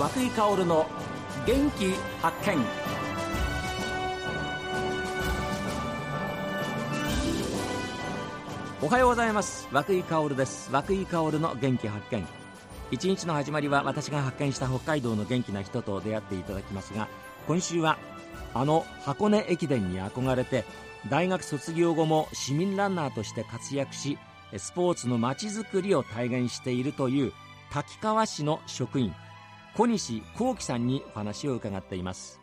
和井薫の元気発見。おはようございます。和井薫です。和井薫の元気発見。一日の始まりは私が発見した北海道の元気な人と出会っていただきますが今週はあの箱根駅伝に憧れて大学卒業後も市民ランナーとして活躍しスポーツのまちづくりを体現しているという滝川市の職員小西幸喜さんにお話を伺っています。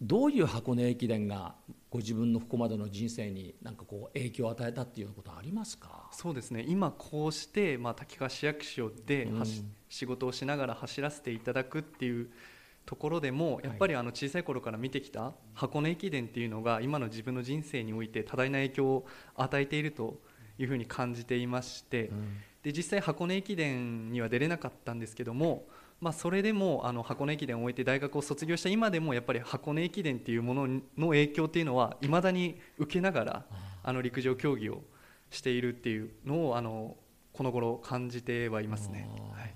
どういう箱根駅伝がご自分のここまでの人生に何かこう影響を与えたっていうことはありますか？そうですね。今こうして、まあ、滝川市役所で、うん、仕事をしながら走らせていただくっていうところでもやっぱりあの小さい頃から見てきた箱根駅伝っていうのが今の自分の人生において多大な影響を与えているというふうに感じていまして、で実際箱根駅伝には出れなかったんですけども、まあ、それでもあの箱根駅伝を終えて大学を卒業した今でもやっぱり箱根駅伝っていうものの影響っていうのはいまだに受けながらあの陸上競技をしているっていうのをあのこの頃感じてはいますね。はい、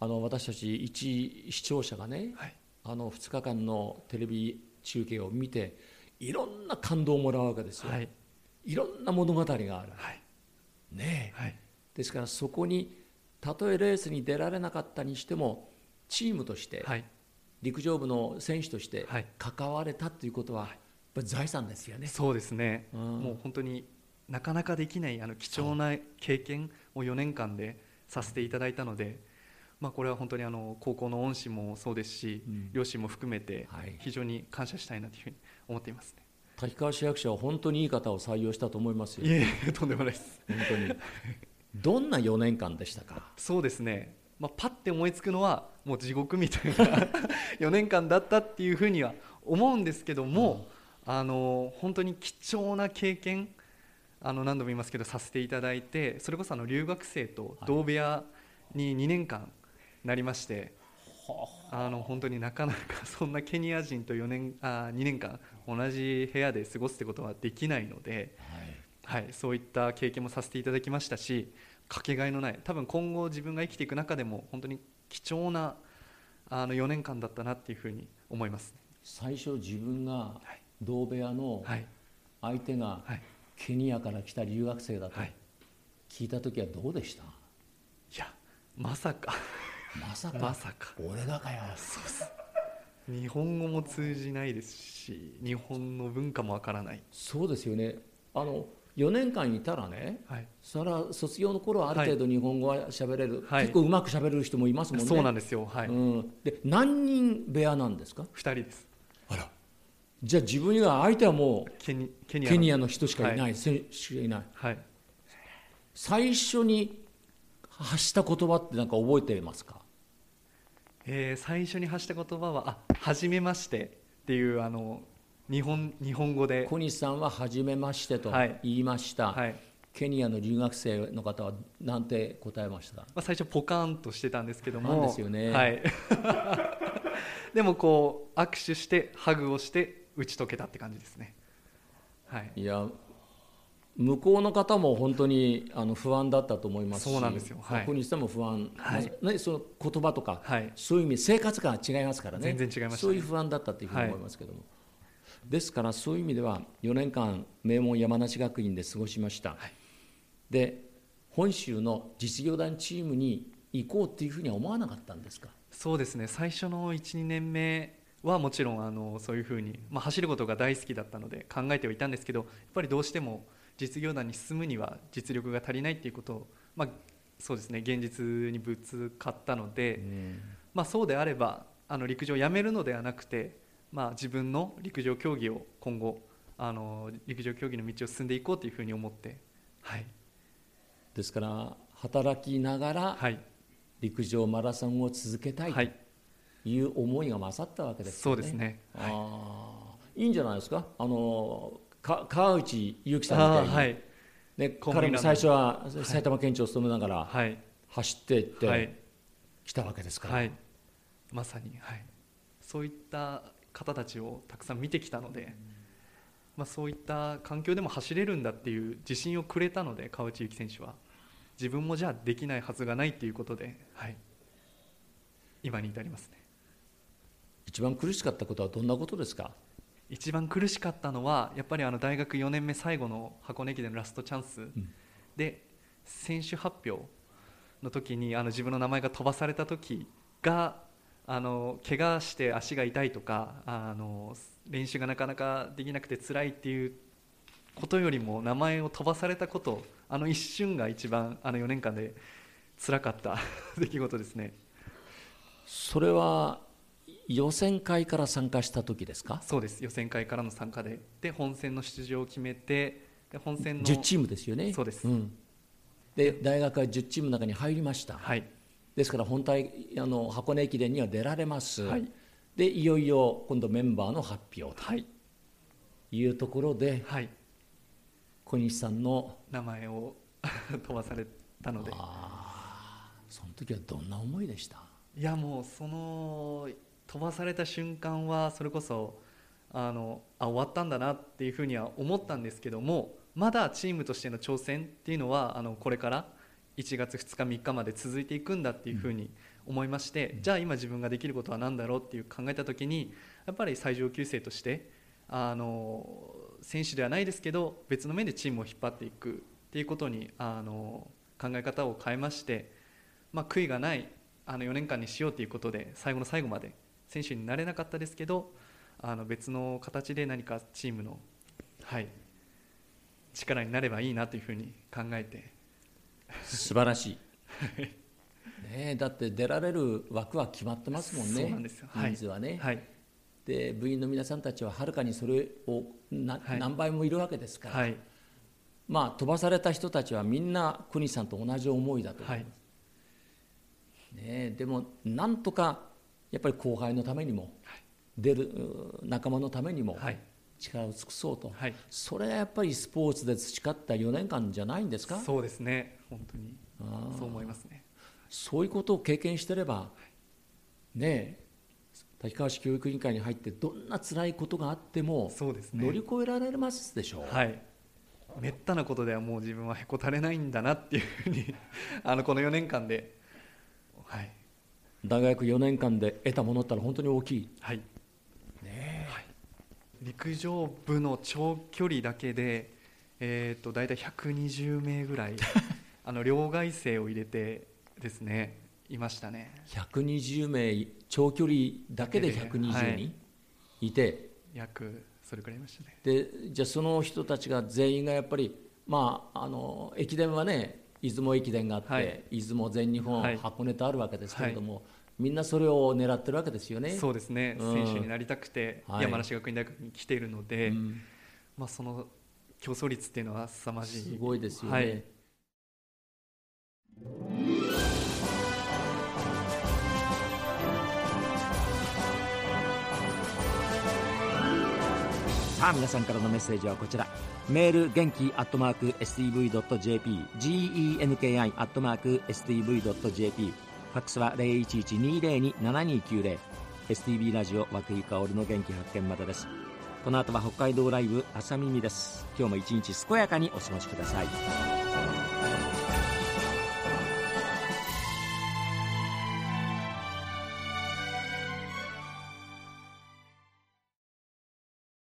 あの私たち一視聴者がね、はい、あの2日間のテレビ中継を見ていろんな感動をもらうわけですよ、はい、いろんな物語がある、はい、ねはい、ですからそこにたとえレースに出られなかったにしてもチームとして、はい、陸上部の選手として関われたということは、やっぱり財産ですよね。そうですね、うん、もう本当になかなかできないあの貴重な経験を4年間でさせていただいたので、まあ、これは本当にあの高校の恩師もそうですし、うん、両親も含めて非常に感謝したいなというふうに思っていますね。滝川市役所は本当にいい方を採用したと思いますよ。いえとんでもないです。本当に。どんな4年間でしたか？そうですね。まあ、パッて思いつくのはもう地獄みたいな 4年間だったっていうふうには思うんですけども、うん、あの本当に貴重な経験あの何度も言いますけどさせていただいてそれこそあの留学生と同部屋に2年間なりまして、あの本当になかなかそんなケニア人と4年あ2年間同じ部屋で過ごすってことはできないので、はい、はい、そういった経験もさせていただきましたしかけがえのない多分今後自分が生きていく中でも本当に貴重なあの4年間だったなっていうふうに思います、最初自分が同部屋の相手がケニアから来た留学生だと聞いた時はどうでした、いやまさかまさか。まさか。俺がかよそうです。日本語も通じないですし日本の文化もわからない。そうですよね。あの4年間いたらね、はい、それは卒業の頃はある程度日本語はしゃべれる、はい、結構うまくしゃべれる人もいますもんね。そうなんですよ、はい、うん、で何人部屋なんですか？2人です。あら。じゃあ自分には相手はもうケニアの。人しかいない、選手しかいない、はい、最初に発した言葉って何か覚えていますか？えー、最初に発した言葉は「あ初めまして」っていうあの日本日本語で。小西さんは「初めまして」と言いました、はい、ケニアの留学生の方は何て答えました、まあ、最初ポカンとしてたんですけども。ですよね、はい、でもこう握手してハグをして打ち解けたって感じですね、はい、いや向こうの方も本当にあの不安だったと思いますしそうなんですよ、はい、ここにしても不安、はい。ね、その言葉とか、はい、そういう意味生活感が違いますからね。全然違います、ね、そういう不安だったというふうに思いますけども、はい、ですからそういう意味では4年間名門山梨学院で過ごしました、はい、で本州の実業団チームに行こうっていうふうには思わなかったんですか？そうですね。最初の12年目はもちろんあのそういうふうに、まあ、走ることが大好きだったので考えてはいたんですけどやっぱりどうしても実業団に進むには実力が足りないっていうことを、まあ、そうですね現実にぶつかったので、うん、まあ、そうであればあの陸上をやめるのではなくて、まあ、自分の陸上競技を今後あの陸上競技の道を進んでいこうというふうに思って、はい、ですから働きながら陸上マラソンを続けたいとい。う思いが勝ったわけですね。そうですね、はい、あいいんじゃないですか？あのか川内優輝さんみたいに、はい、ね、彼も最初は埼玉県庁を務めながら走っていってきたわけですから、はい、まさに、はい、そういった方たちをたくさん見てきたので、まあ、そういった環境でも走れるんだっていう自信をくれたので川内優輝選手は。自分もじゃあできないはずがないっていうことで、はい、今に至りますね。一番苦しかったことはどんなことですか？一番苦しかったのはやっぱりあの大学4年目最後の箱根駅伝のラストチャンスで、選手発表の時にあの自分の名前が飛ばされた時があの怪我して足が痛いとかあの練習がなかなかできなくて辛いっていうことよりも名前を飛ばされたことあの一瞬が一番あの4年間で辛かった 出来事ですね。それは予選会から参加した時ですか？そうです。予選会からの参加で。で本戦の出場を決めてで本戦の10チームですよね。そうです、うん、で大学は10チームの中に入りました。はい。ですから本体あの箱根駅伝には出られます、はい、でいよいよ今度メンバーの発表とい。うところで、はい、小西さんの名前を 飛ばされたので。その時はどんな思いでした？いやもうその飛ばされた瞬間はそれこそあのあ終わったんだなっていうふうには思ったんですけどもまだチームとしての挑戦っていうのはあのこれから1月2日3日まで続いていくんだっていうふうに思いまして、うん、じゃあ今自分ができることは何だろうっていう考えた時にやっぱり最上級生としてあの選手ではないですけど別の面でチームを引っ張っていくっていうことにあの考え方を変えまして、まあ、悔いがないあの4年間にしようということで最後の最後まで選手になれなかったですけどあの別の形で何かチームの、はい、力になればいいなというふうに考えて。素晴らしい。ね、だって出られる枠は決まってますもんね、そうなんですよ。人数はね、はい、で部員の皆さんたちははるかにそれをな、はい、何倍もいるわけですから、はい、まあ、飛ばされた人たちはみんな国さんと同じ思いだと思います、ね、でもなんとかやっぱり後輩のためにも、出る仲間のためにも力を尽くそうと、はい、それがやっぱりスポーツで培った4年間じゃないんですか？そうですね。本当にそう思いますね。そういうことを経験してれば、ね滝川市教育委員会に入ってどんな辛いことがあってもね、乗り越えられますでしょう、はい。めったなことではもう自分はへこたれないんだなっていうふうに あのこの4年間で、はい、大学4年間で得たものったら本当に大きい、はい。ねはい、陸上部の長距離だけで、えーと、大体120名ぐらい あの両替生を入れてですねいましたね。120名長距離だけで120人いて、はい、約それくらいいましたね。でじゃあその人たちが全員がやっぱりまああの駅伝はね出雲駅伝があって、はい、出雲全日本、はい、箱根とあるわけですけれども、はい、みんなそれを狙ってるわけですよね。そうですね、うん、選手になりたくて、山梨学院大学に来ているので、うん、まあ、その競争率っていうのは凄まじい。すごいですよね、さあ皆さんからのメッセージはこちら。メール元気アットマーク STV.jp genki アットマーク STV.jp ファックスは0112027290 STV ラジオ和久井薫の元気発見までです。この後は北海道ライブ朝耳です。今日も一日健やかにお過ごしください。